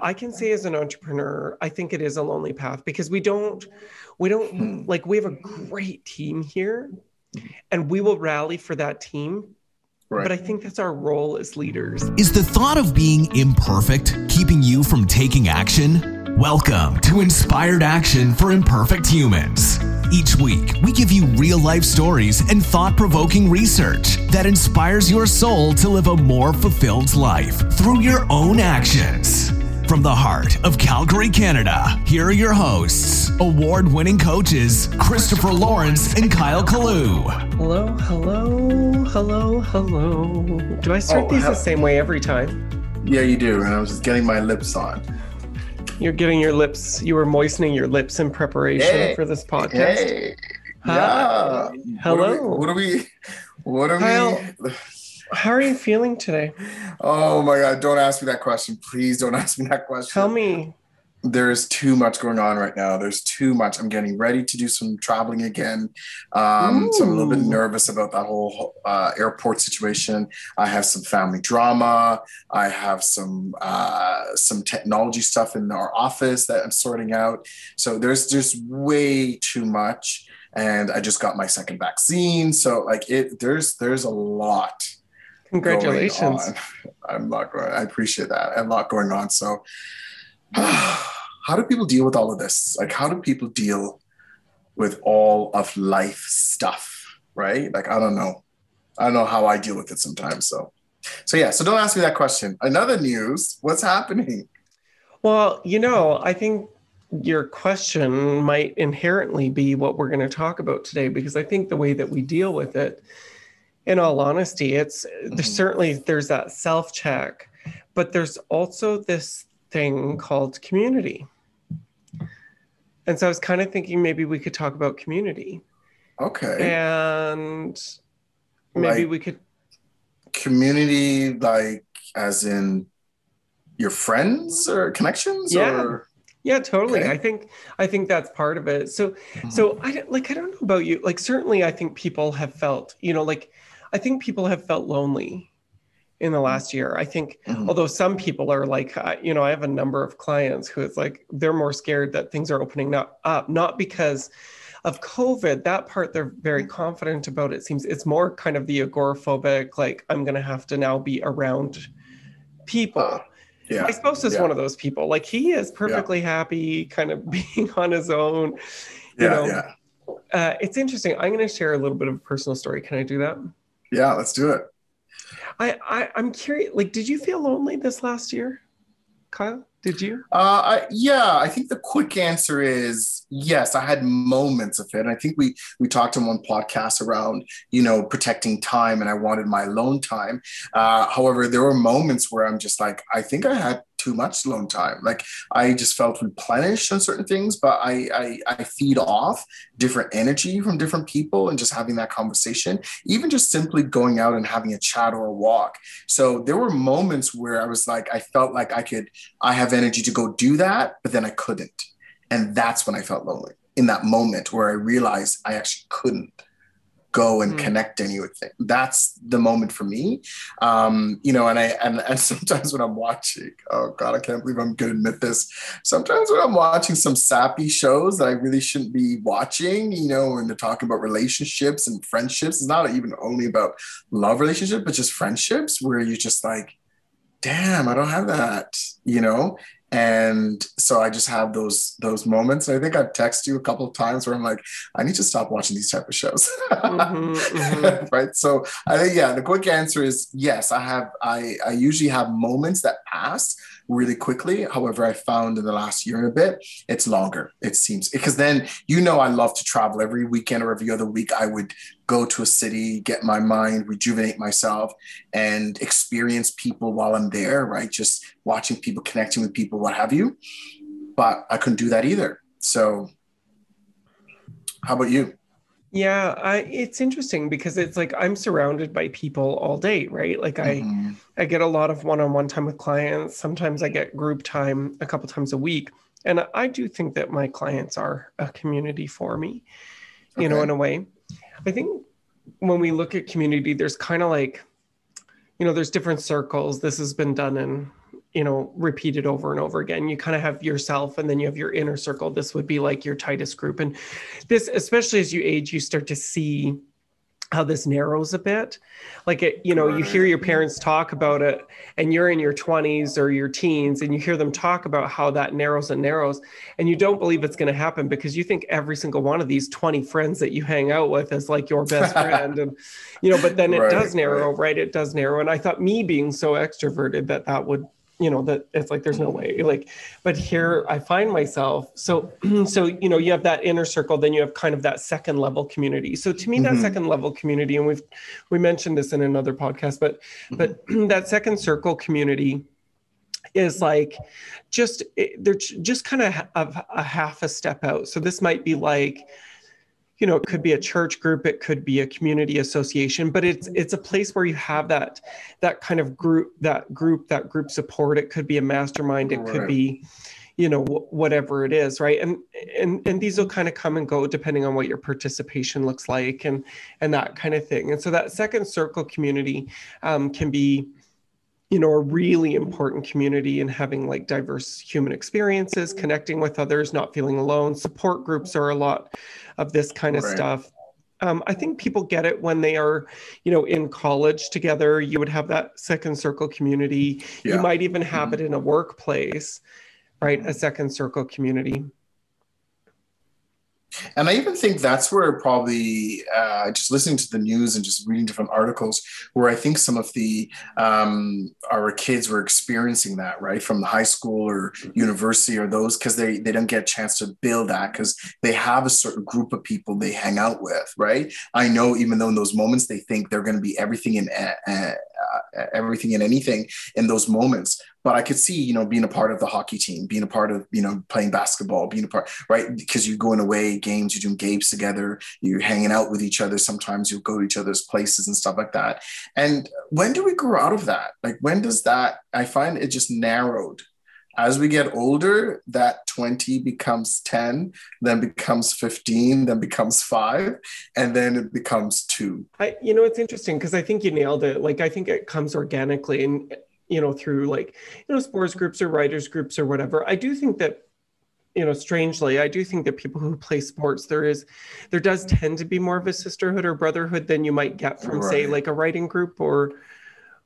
I can say as an entrepreneur, I think it is a lonely path because we don't, we don't Hmm. like, we have a great team here and we will rally for that team. Right. But I think that's our role as leaders. Is the thought of being imperfect keeping you from taking action? Welcome to Inspired Action for Imperfect Humans. Each week, we give you real life stories and thought provoking research that inspires your soul to live a more fulfilled life through your own actions. From the heart of Calgary, Canada, here are your hosts, award winning coaches Christopher Lawrence and Kyle Kalu. Hello, hello, hello, hello. Do I start Oh, these hell- the same way every time? yeah, you do. And I was just getting my lips on. You're getting your lips, you were moistening your lips in preparation Hey, for this podcast. Hey. Hi. Yeah. Hello. What are we? What are we? What are we How are you feeling today? oh my God! Don't ask me that question, please. Don't ask me that question. Tell me. There's too much going on right now. There's too much. I'm getting ready to do some traveling again. Um, so I'm a little bit nervous about that whole uh, airport situation. I have some family drama. I have some uh, some technology stuff in our office that I'm sorting out. So there's just way too much. And I just got my second vaccine. So like it, there's there's a lot Congratulations. on. I'm not going. I appreciate that. A lot going on. So, how do people deal with all of this? Like, how do people deal with all of life stuff? Right? Like, I don't know. I don't know how I deal with it sometimes. So, so yeah. So don't ask me that question. Another news. What's happening? Well, you know, I think your question might inherently be what we're going to talk about today because I think the way that we deal with it, in all honesty, it's Mhm. there's certainly there's that self check, but there's also this thing called community. And so I was kind of thinking maybe we could talk about community Okay. and maybe Like- we could Community, like, as in your friends or connections, Yeah. or Yeah, totally. Okay. I think I think that's part of it. So Mhm. so I like I don't know about you. Like certainly I think people have felt, you know, like I think people have felt lonely in the last year. I think Mhm. although some people are like uh, you know, I have a number of clients who it's like they're more scared that things are opening up, up not because of COVID, that part they're very confident about. It seems it's more kind of the agoraphobic, like I'm gonna have to now be around people. Uh, yeah. My spouse is yeah. one of those people. Like he is perfectly happy, kind of being on his own. You yeah, know, yeah, uh, it's interesting. I'm going to share a little bit of a personal story. Can I do that? Yeah. Let's do it. I, I I'm curious. Like, did you feel lonely this last year, Kyle? Did you? Uh, I, yeah, I think the quick answer is yes. I had moments of it. And I think we we talked on one podcast around you know protecting time, and I wanted my alone time. Uh, however, there were moments where I'm just like, I think I had too much alone time. Like I just felt replenished on certain things, but I I, I feed off different energy from different people, and just having that conversation, even just simply going out and having a chat or a walk. So there were moments where I was like, I felt like I could I have energy to go do that, but then I couldn't. And that's when I felt lonely in that moment where I realized I actually couldn't go and Hmm. connect anything. That's the moment for me. Um, you know, and I and, and sometimes when I'm watching, oh God, I can't believe I'm gonna admit this. Sometimes when I'm watching some sappy shows that I really shouldn't be watching, you know, when they're talking about relationships and friendships, it's not even only about love relationship, but just friendships where you're just like, damn, I don't have that, you know? And so I just have those those moments. And I think I've texted you a couple of times where I'm like, I need to stop watching these type of shows. Mhm, mhm. right. So I think yeah, the quick answer is yes, I have I I usually have moments that pass really quickly. However, I found in the last year and a bit, it's longer, it seems. Because then you know I love to travel every weekend or every other week. I would go to a city, get my mind, rejuvenate myself, and experience people while I'm there, right? Just watching people, connecting with people, what have you. But I couldn't do that either. So how about you? Yeah, I, it's interesting because it's like I'm surrounded by people all day, right? Like I, Mhm. I get a lot of one-on-one time with clients. Sometimes I get group time a couple times a week, and I do think that my clients are a community for me, you know, in a way. I think when we look at community, there's kind of like, you know, there's different circles. This has been done in you know repeated over and over again. You kind of have yourself and then you have your inner circle. This would be like your tightest group. And this especially as you age you start to see how this narrows a bit. Like it you know you hear your parents talk about it and you're in your 20s or your teens and you hear them talk about how that narrows and narrows and you don't believe it's going to happen because you think every single one of these 20 friends that you hang out with is like your best friend and you know but then it right, does narrow right. right? It does narrow. And i thought me being so extroverted that that would you know that it's like there's no way like but here i find myself so so you know you have that inner circle then you have kind of that second level community so to me mm-hmm. that second level community and we've we mentioned this in another podcast but mm-hmm. but that second circle community is like just they're just kind of a, a half a step out so this might be like you know it could be a church group it could be a community association but it's it's a place where you have that that kind of group that group that group support. It could be a mastermind it could be you know whatever it is right? And and and these will kind of come and go depending on what your participation looks like and and that kind of thing. And so that second circle community um, can be you know a really important community and having like diverse human experiences connecting with others not feeling alone. Support groups are a lot of this kind of right. stuff um, i think people get it when they are you know in college together you would have that second circle community yeah. you might even have mm-hmm. it in a workplace right a second circle community and I even think that's where probably uh, just listening to the news and just reading different articles, where I think some of the um, our kids were experiencing that right from the high school or university or those because they they don't get a chance to build that because they have a certain group of people they hang out with, right? I know even though in those moments they think they're going to be everything in uh, everything and anything in those moments, but I could see, you know, being a part of the hockey team, being a part of, you know, playing basketball, being a part, right? Because you're going away games, you're doing games together, you're hanging out with each other. Sometimes you go to each other's places and stuff like that. And when do we grow out of that? Like, when does that, I find it just narrowed. As we get older, that 20 becomes 10, then becomes 15, then becomes five, and then it becomes two. I, you know, it's interesting because I think you nailed it. Like, I think it comes organically. And you know through like you know sports groups or writers groups or whatever i do think that you know strangely i do think that people who play sports there is there does tend to be more of a sisterhood or brotherhood than you might get from right. say like a writing group or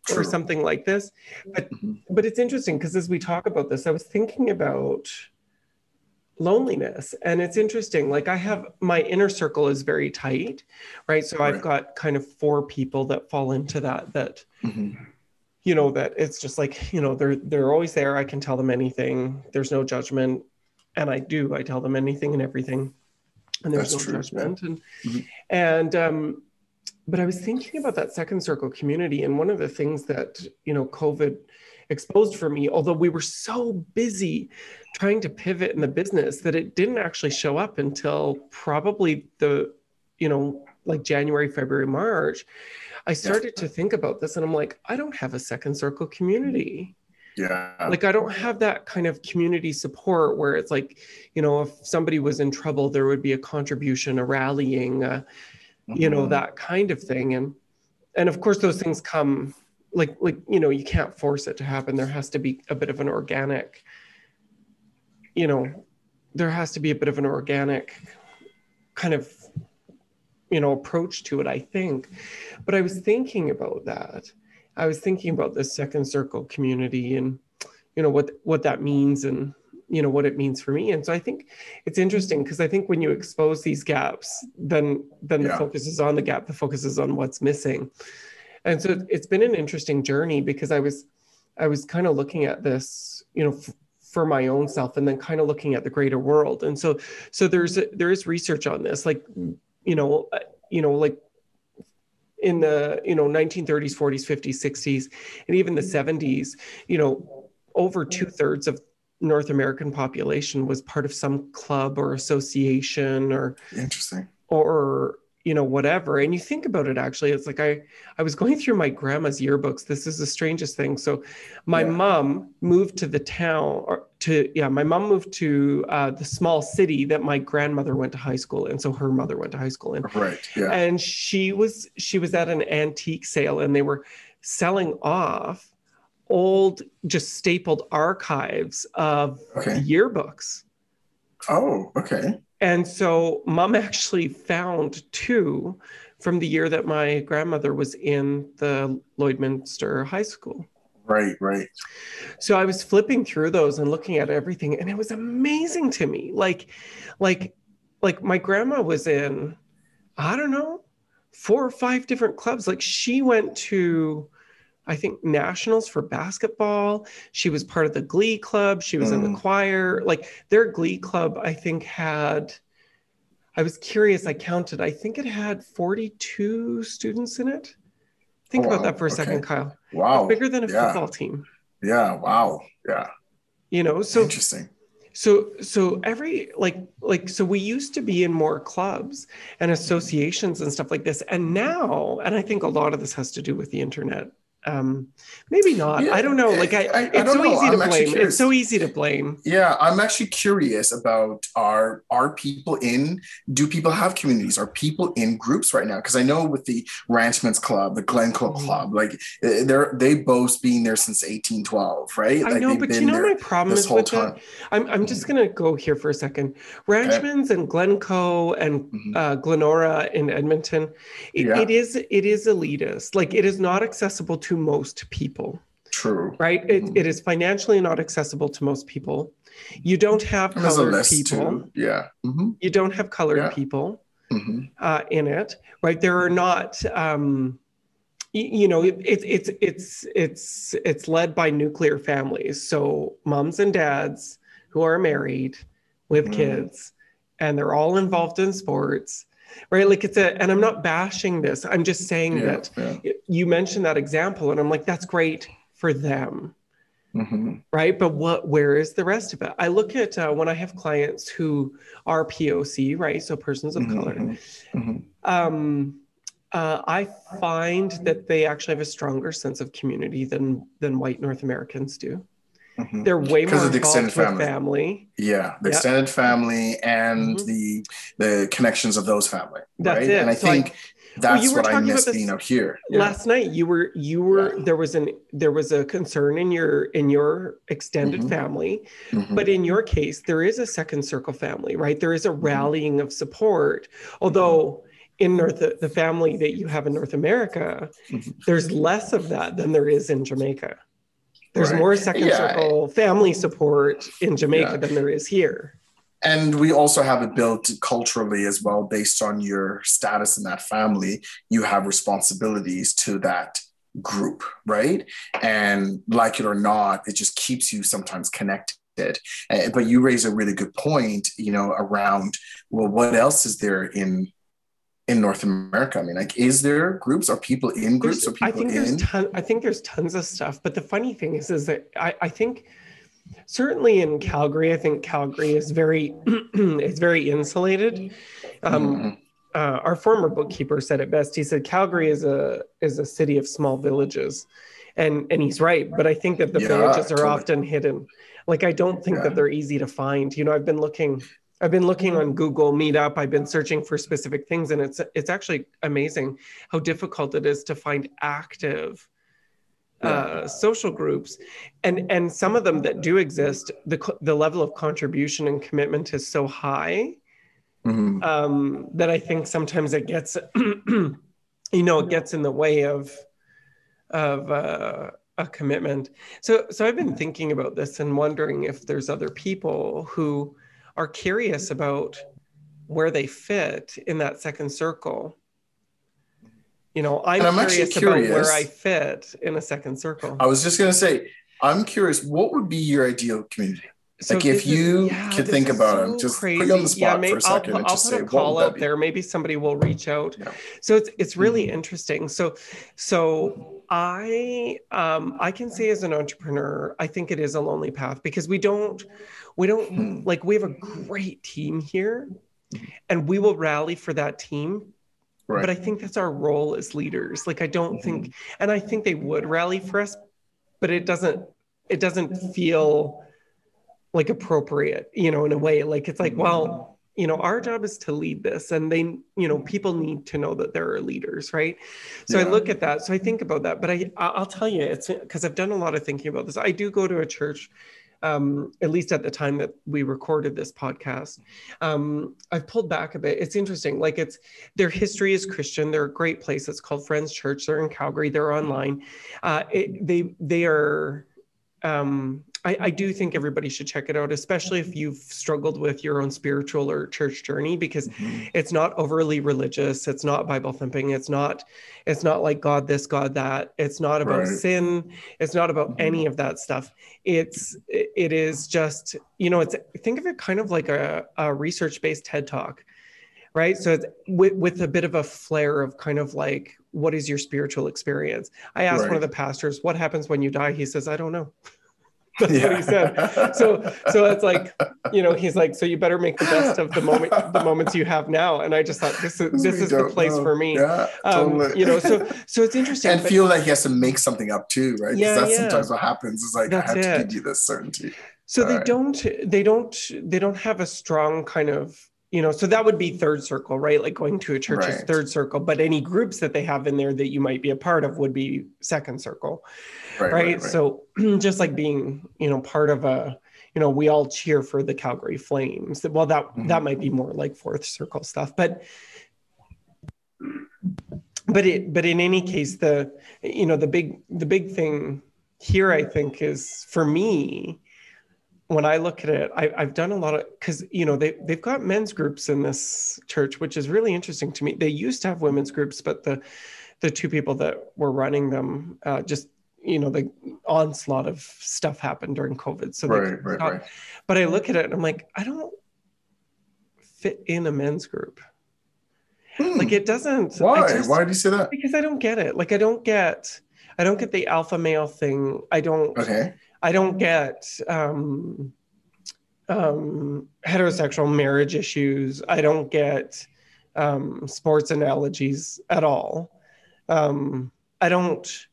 True. or something like this but mm-hmm. but it's interesting because as we talk about this i was thinking about loneliness and it's interesting like i have my inner circle is very tight right so right. i've got kind of four people that fall into that that mm-hmm you know that it's just like you know they're they're always there i can tell them anything there's no judgment and i do i tell them anything and everything and there's That's no true. judgment and mm-hmm. and um but i was thinking about that second circle community and one of the things that you know covid exposed for me although we were so busy trying to pivot in the business that it didn't actually show up until probably the you know like january february march I started to think about this and I'm like, I don't have a second circle community. Yeah. Like I don't have that kind of community support where it's like, you know, if somebody was in trouble, there would be a contribution, a rallying. You know, mm-hmm. that kind of thing. And and of course those things come like like you know, you can't force it to happen. There has to be a bit of an organic, you know, there has to be a bit of an organic kind of you know approach to it i think but i was thinking about that i was thinking about the second circle community and you know what what that means and you know what it means for me. And so i think it's interesting because i think when you expose these gaps then then yeah. the focus is on the gap the focus is on what's missing. And so it's been an interesting journey because i was i was kind of looking at this you know f- for my own self and then kind of looking at the greater world. And so so there's a, there is research on this like you know, uh, you know, like in the you know 1930s, 40s, 50s, 60s, and even the 70s, you know, over two thirds of North American population was part of some club or association or interesting. or you know whatever. And you think about it actually it's like i i was going through my grandma's yearbooks. This is the strangest thing. So my yeah. mom moved to the town or to yeah my mom moved to uh, the small city that my grandmother went to high school in. So her mother went to high school in. Right yeah. And she was she was at an antique sale and they were selling off old, just stapled archives of Okay. yearbooks. Oh, okay. And so mom actually found two from the year that my grandmother was in the Lloydminster High School. Right, right. So I was flipping through those and looking at everything and it was amazing to me. Like like like my grandma was in I don't know, four or five different clubs. Like she went to I think nationals for basketball. She was part of the glee club. She was in Mm. the choir. Like their glee club I think had I was curious, I counted. I think it had 42 students in it. Think Oh, about wow. that for a second, Okay. Kyle. Wow. Bigger than a yeah. football team. Yeah. Wow. Yeah. You know, so Interesting. so so every like like so we used to be in more clubs and associations and stuff like this and now and i think a lot of this has to do with the internet um maybe not Yeah, i don't know like i, I- I it's don't so know. easy I'm to blame it's so easy to blame Yeah, I'm actually curious about are are people in do people have communities? Are people in groups right now? Because I know with the Ranchman's Club, the Glencoe Mhm. Club, like eh, they're they both been there since 1812, right? i like know but you know my problem is with time. that i'm, I'm just going to go here for a second ranchman's and glencoe and Mhm. uh, glenora in edmonton it, Yeah. it is it is elitist like it is not accessible to most people True. right? It, Mhm. it is financially not accessible to most people. You don't have there's colored people. too. Yeah. hmm You don't have colored Yeah. people hmm uh, in it, right? There are not, um, y- you know, it, it, it's it's it's it's led by nuclear families, so moms and dads who are married with Mm. kids, and they're all involved in sports, right? Like it's a, and I'm not bashing this. I'm just saying Yeah. that yeah. you mentioned that example, and I'm like, that's great for them hmm right but what where is the rest of it i look at uh, when i have clients who are poc right so persons of color hmm um uh, i find that they actually have a stronger sense of community than than white north americans do hmm they're way Because more of the extended family, Yeah, the Yeah. extended family and Mhm. the the connections of those family. That's right? it. And I So I- think that's you were what I miss being out here. Yeah. last night you were you were Yeah. there was an there was a concern in your in your extended Mhm. family Mhm. But in your case, there is a second circle family, right? There is a Mm-hmm. rallying of support. Although in North the family that you have in North America, Mhm. there's less of that than there is in Jamaica. There's Right. more second Yeah. circle family support in Jamaica Yeah. than there is here. And we also have it built culturally as well, based on your status in that family. You have responsibilities to that group, right? And like it or not, it just keeps you sometimes connected. Uh, but you raise a really good point, you know, around well, what else is there in in North America? I mean, like, is there groups? Are people in groups? There's- Are people I think there's in? ton, I think there's tons of stuff. But the funny thing is, is that I, I think certainly in Calgary, I think Calgary is very it's very insulated. Um, Mhm. uh, our former bookkeeper said it best. He said Calgary is a is a city of small villages, and and he's right. But I think that the Yeah, villages are totally. often hidden. Like I don't think Yeah. that they're easy to find. You know, I've been looking. I've been looking on Google Meetup. I've been searching for specific things, and it's it's actually amazing how difficult it is to find active uh, social groups, and and some of them that do exist, the the level of contribution and commitment is so high Mhm. um, that I think sometimes it gets, you know, it gets in the way of of uh, a commitment. So, so I've been thinking about this and wondering if there's other people who are curious about where they fit in that second circle. You know, I'm, I'm actually curious, about where I fit in a second circle. I was just gonna say, I'm curious, what would be your ideal community? So Like, if this is- you yeah, could think about it, so just put you on the crazy. Yeah, spot for a second I'll, and I'll just put say, a call out there. Maybe somebody will reach out. Yeah. So it's it's really Mhm. interesting. So so I um I can say as an entrepreneur, I think it is a lonely path because we don't we don't Hmm. like we have a great team here and we will rally for that team. Right. But I think that's our role as leaders. Like I don't think and I think they would rally for us, but it doesn't it doesn't feel like appropriate, you know, in a way. Like it's like, well, you know our job is to lead this and they you know people need to know that there are leaders right? So yeah. i look at that so i think about that but i i'll tell you it's because i've done a lot of thinking about this. I do go to a church um, at least at the time that we recorded this podcast. Um, i've pulled back a bit. It's interesting like it's their history is christian. They're a great place. It's called friends church. They're in calgary. They're online. Uh, it, they they are um, I, I, do think everybody should check it out, especially if you've struggled with your own spiritual or church journey, because mm-hmm. it's not overly religious. It's not Bible thumping. It's not, it's not like God this, God that. It's not about right. sin. It's not about mm-hmm. any of that stuff. It's, it is just, you know, it's think of it kind of like a, a research-based TED talk, right? So it's with, with a bit of a flair of kind of like, what is your spiritual experience? I asked right. one of the pastors, what happens when you die? He says, I don't know. That's yeah. what he said. So so it's like, you know, he's like, so you better make the best of the moment, the moments you have now. And I just thought this is this is the place know. for me. Yeah, um, totally. You know, so so it's interesting. And but, feel like he has to make something up too, right? Yeah, that's yeah. sometimes what happens. Is like that's I have it. to give you this certainty. So All they right. don't they don't they don't have a strong kind of you know so that would be third circle right like going to a church right. is third circle but any groups that they have in there that you might be a part of would be second circle right, right? right so just like being you know part of a you know we all cheer for the calgary flames well that mm-hmm. that might be more like fourth circle stuff but but it but in any case the you know the big the big thing here i think is for me when I look at it, I, have done a lot of because you know they they've got men's groups in this church, which is really interesting to me. They used to have women's groups, but the the two people that were running them uh, just you know the onslaught of stuff happened during COVID. So right, right, right. But I look at it and I'm like, I don't fit in a men's group. Hmm. Like it doesn't. Why? Just, Why do you say that? Because I don't get it. Like I don't get. I don't get the alpha male thing. I don't. Okay. I don't get um, um, heterosexual marriage issues. I don't get um, sports analogies at all. Um, I don't.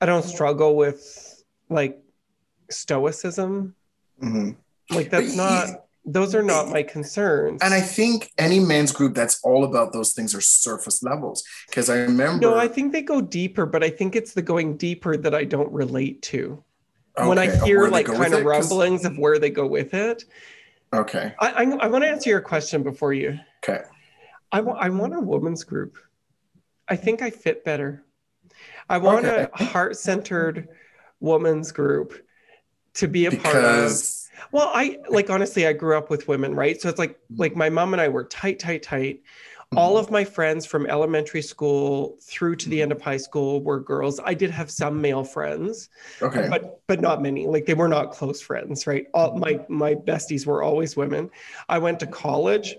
I don't struggle with like stoicism. Mm-hmm. Like that's not. Those are not my concerns. And I think any men's group that's all about those things are surface levels. Because I remember. No, I think they go deeper, but I think it's the going deeper that I don't relate to. Okay. When I hear like kind of rumblings of where they go with it. Okay. I, I, I want to answer your question before you. Okay. I want want a woman's group. I think I fit better. I want okay. a heart-centered woman's group to be a because... part of. Well, I like honestly, I grew up with women, right? So it's like like my mom and I were tight, tight, tight. All mm-hmm. of my friends from elementary school through to the end of high school were girls. I did have some male friends, okay, but but not many. Like they were not close friends, right? All my my besties were always women. I went to college.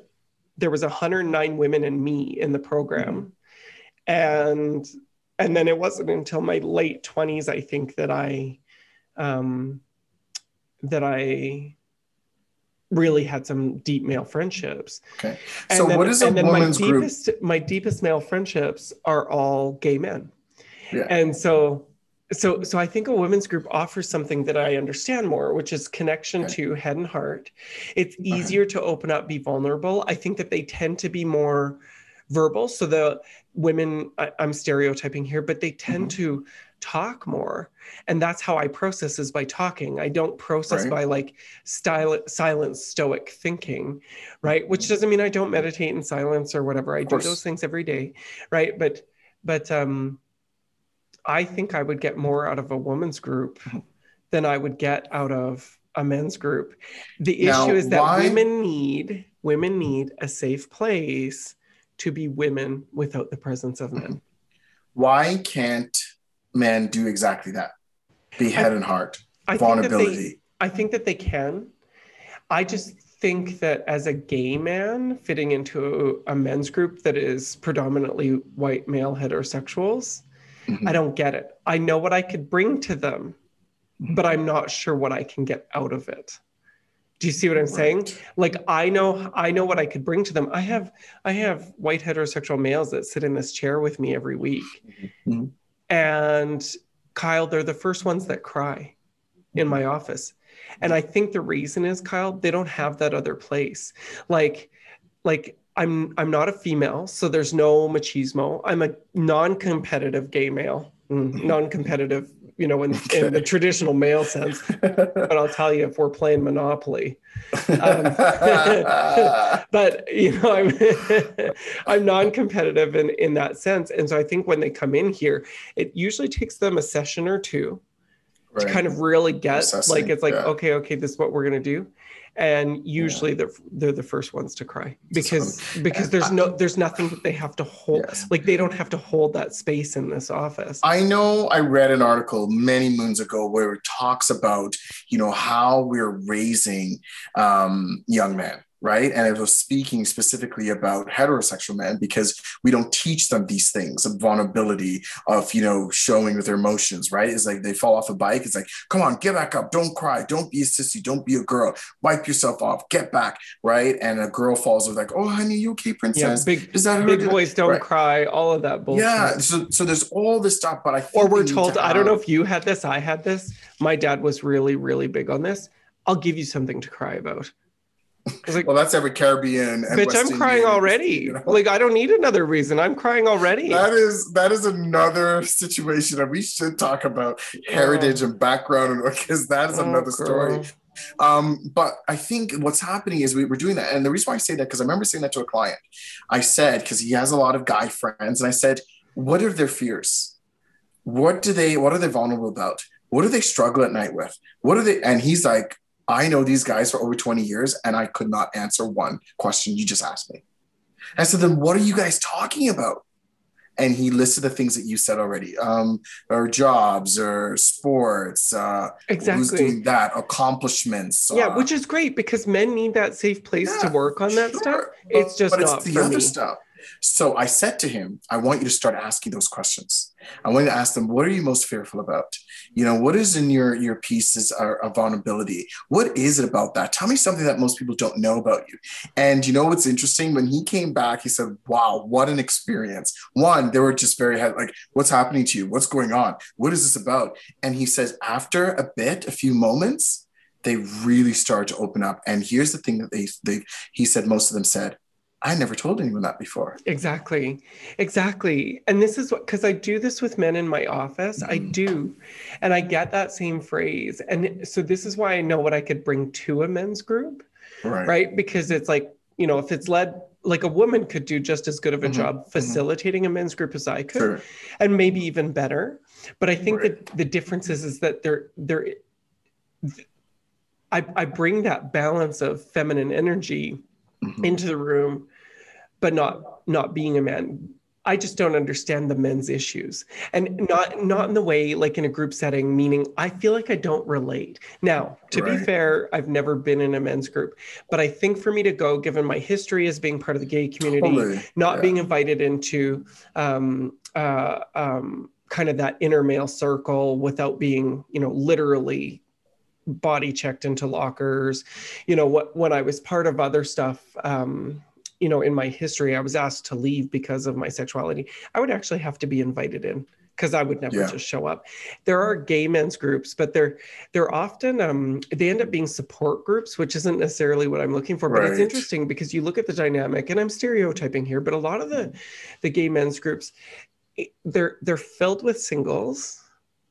There was 109 women and me in the program, mm-hmm. and and then it wasn't until my late 20s, I think, that I um, that I really had some deep male friendships. Okay. So then, what is a woman's my deepest, group? My deepest male friendships are all gay men. Yeah. And so so so I think a women's group offers something that I understand more, which is connection okay. to head and heart. It's easier okay. to open up, be vulnerable. I think that they tend to be more verbal. So the women, I, am stereotyping here, but they tend mm-hmm. to talk more. And that's how i process is by talking. I don't process right. by like style silent stoic thinking right? Which doesn't mean i don't meditate in silence or whatever. I do those things every day right? But but um i think i would get more out of a woman's group than i would get out of a men's group. The now, issue is that why... women need women need a safe place to be women without the presence of men. Why can't men do exactly that. Be head I, and heart I vulnerability think they, i think that they can. I just think that as a gay man fitting into a, a men's group that is predominantly white male heterosexuals mm-hmm. i don't get it. I know what i could bring to them but i'm not sure what i can get out of it. Do you see what i'm right. saying? Like i know i know what i could bring to them. I have i have white heterosexual males that sit in this chair with me every week. Mm-hmm. And Kyle, they're the first ones that cry in my office. And I think the reason is Kyle, they don't have that other place. Like, like I'm I'm not a female, so there's no machismo. I'm a non-competitive gay male. Mm, non-competitive, you know, in, okay. in the traditional male sense. but I'll tell you, if we're playing Monopoly, um, but you know, I'm I'm non-competitive in in that sense, and so I think when they come in here, it usually takes them a session or two right. to kind of really get Assessing, like it's like yeah. okay, okay, this is what we're gonna do, and usually yeah. they're they're the first ones to cry because because there's no there's nothing that they have to hold yes. like they don't have to hold that space in this office i know i read an article many moons ago where it talks about you know how we're raising um, young men right? And it was speaking specifically about heterosexual men because we don't teach them these things of vulnerability, of, you know, showing with their emotions, right? It's like they fall off a bike. It's like, come on, get back up. Don't cry. Don't be a sissy. Don't be a girl. Wipe yourself off. Get back, right? And a girl falls over like, oh, honey, you okay, princess? Yeah, big, Is that big boys don't right. cry. All of that bullshit. Yeah. So, so there's all this stuff, but I or we're told, to I don't know if you had this. I had this. My dad was really, really big on this. I'll give you something to cry about. Like, well, that's every Caribbean. And bitch, West I'm Indian, crying already. You know? Like, I don't need another reason. I'm crying already. That is that is another situation that we should talk about yeah. heritage and background, and because that is oh, another girl. story. Um, but I think what's happening is we, are doing that, and the reason why I say that because I remember saying that to a client. I said because he has a lot of guy friends, and I said, "What are their fears? What do they? What are they vulnerable about? What do they struggle at night with? What are they?" And he's like, I know these guys for over 20 years and I could not answer one question you just asked me. I said, then what are you guys talking about? And he listed the things that you said already, um, or jobs, or sports. Uh, exactly. Who's doing that? Accomplishments. Yeah, uh, which is great because men need that safe place yeah, to work on that sure. stuff. It's just but not it's the other me. stuff. So I said to him, I want you to start asking those questions. I want to ask them, what are you most fearful about? You know, what is in your your pieces of vulnerability? What is it about that? Tell me something that most people don't know about you. And you know what's interesting? When he came back, he said, Wow, what an experience. One, they were just very like, what's happening to you? What's going on? What is this about? And he says, after a bit, a few moments, they really started to open up. And here's the thing that they, they he said, most of them said, I never told anyone that before. Exactly. Exactly. And this is what, because I do this with men in my office, mm-hmm. I do. And I get that same phrase. And so this is why I know what I could bring to a men's group. Right. Right. Because it's like, you know, if it's led, like a woman could do just as good of a mm-hmm. job mm-hmm. facilitating mm-hmm. a men's group as I could, sure. and maybe even better. But I think right. that the difference is, is that they're, they're, I, I bring that balance of feminine energy mm-hmm. into the room, but not not being a man. I just don't understand the men's issues, and not not in the way like in a group setting. Meaning, I feel like I don't relate. Now, to right. be fair, I've never been in a men's group, but I think for me to go, given my history as being part of the gay community, totally. not yeah. being invited into um, uh, um, kind of that inner male circle without being, you know, literally body checked into lockers you know what when i was part of other stuff um you know in my history i was asked to leave because of my sexuality i would actually have to be invited in because I would never yeah. just show up. There are gay men's groups, but they're they're often um, they end up being support groups, which isn't necessarily what I'm looking for. But right. it's interesting because you look at the dynamic, and I'm stereotyping here, but a lot of the the gay men's groups, they're they're filled with singles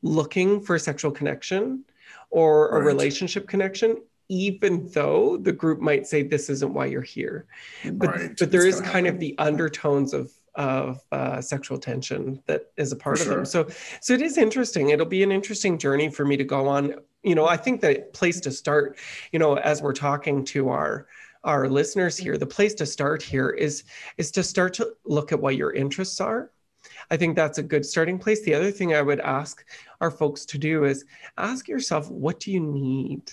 looking for sexual connection or right. a relationship connection even though the group might say this isn't why you're here but, right. but there is kind happen. of the undertones of of uh, sexual tension that is a part for of sure. them so so it is interesting it'll be an interesting journey for me to go on you know i think the place to start you know as we're talking to our our listeners here the place to start here is is to start to look at what your interests are I think that's a good starting place. The other thing I would ask our folks to do is ask yourself, what do you need?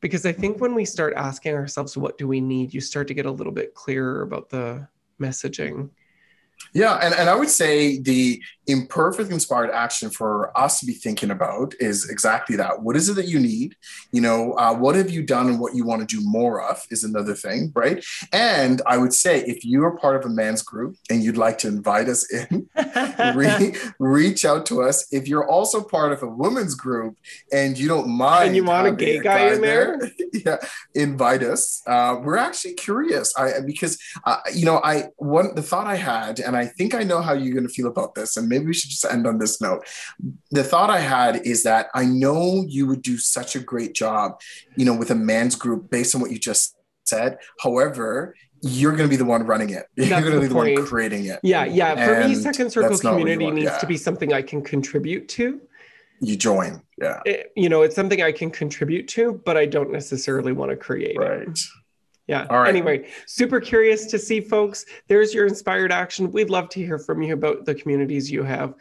Because I think when we start asking ourselves, what do we need, you start to get a little bit clearer about the messaging. Yeah, and, and I would say the imperfect inspired action for us to be thinking about is exactly that. What is it that you need? You know, uh, what have you done and what you want to do more of is another thing, right? And I would say if you are part of a man's group and you'd like to invite us in, re- reach out to us. If you're also part of a women's group and you don't mind, and you want a gay guy, guy in there, there yeah, invite us. Uh, we're actually curious. I because uh, you know I one the thought I had, and I think I know how you're going to feel about this, and maybe we should just end on this note. The thought I had is that I know you would do such a great job, you know, with a man's group based on what you just said. However, you're going to be the one running it. You're going to be the one creating it. Yeah, yeah. For and me, second circle community needs yeah. to be something I can contribute to. You join, yeah. It, you know, it's something I can contribute to, but I don't necessarily want to create right. it. Yeah. All right. Anyway, super curious to see folks. There's your inspired action. We'd love to hear from you about the communities you have.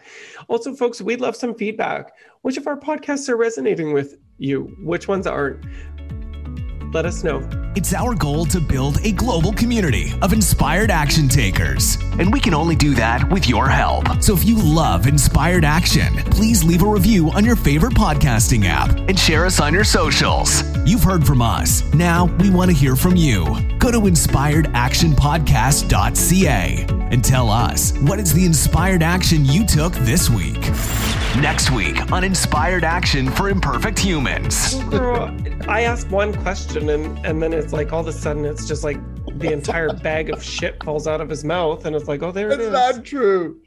Also, folks, we'd love some feedback. Which of our podcasts are resonating with you? Which ones aren't? Let us know. It's our goal to build a global community of inspired action takers. And we can only do that with your help. So if you love inspired action, please leave a review on your favorite podcasting app and share us on your socials. You've heard from us. Now we want to hear from you. Go to inspiredactionpodcast.ca and tell us what is the inspired action you took this week. Next week on Inspired Action for Imperfect Humans. Girl, I ask one question and, and then it's like all of a sudden it's just like the entire bag of shit falls out of his mouth and it's like, oh, there That's it is. not true.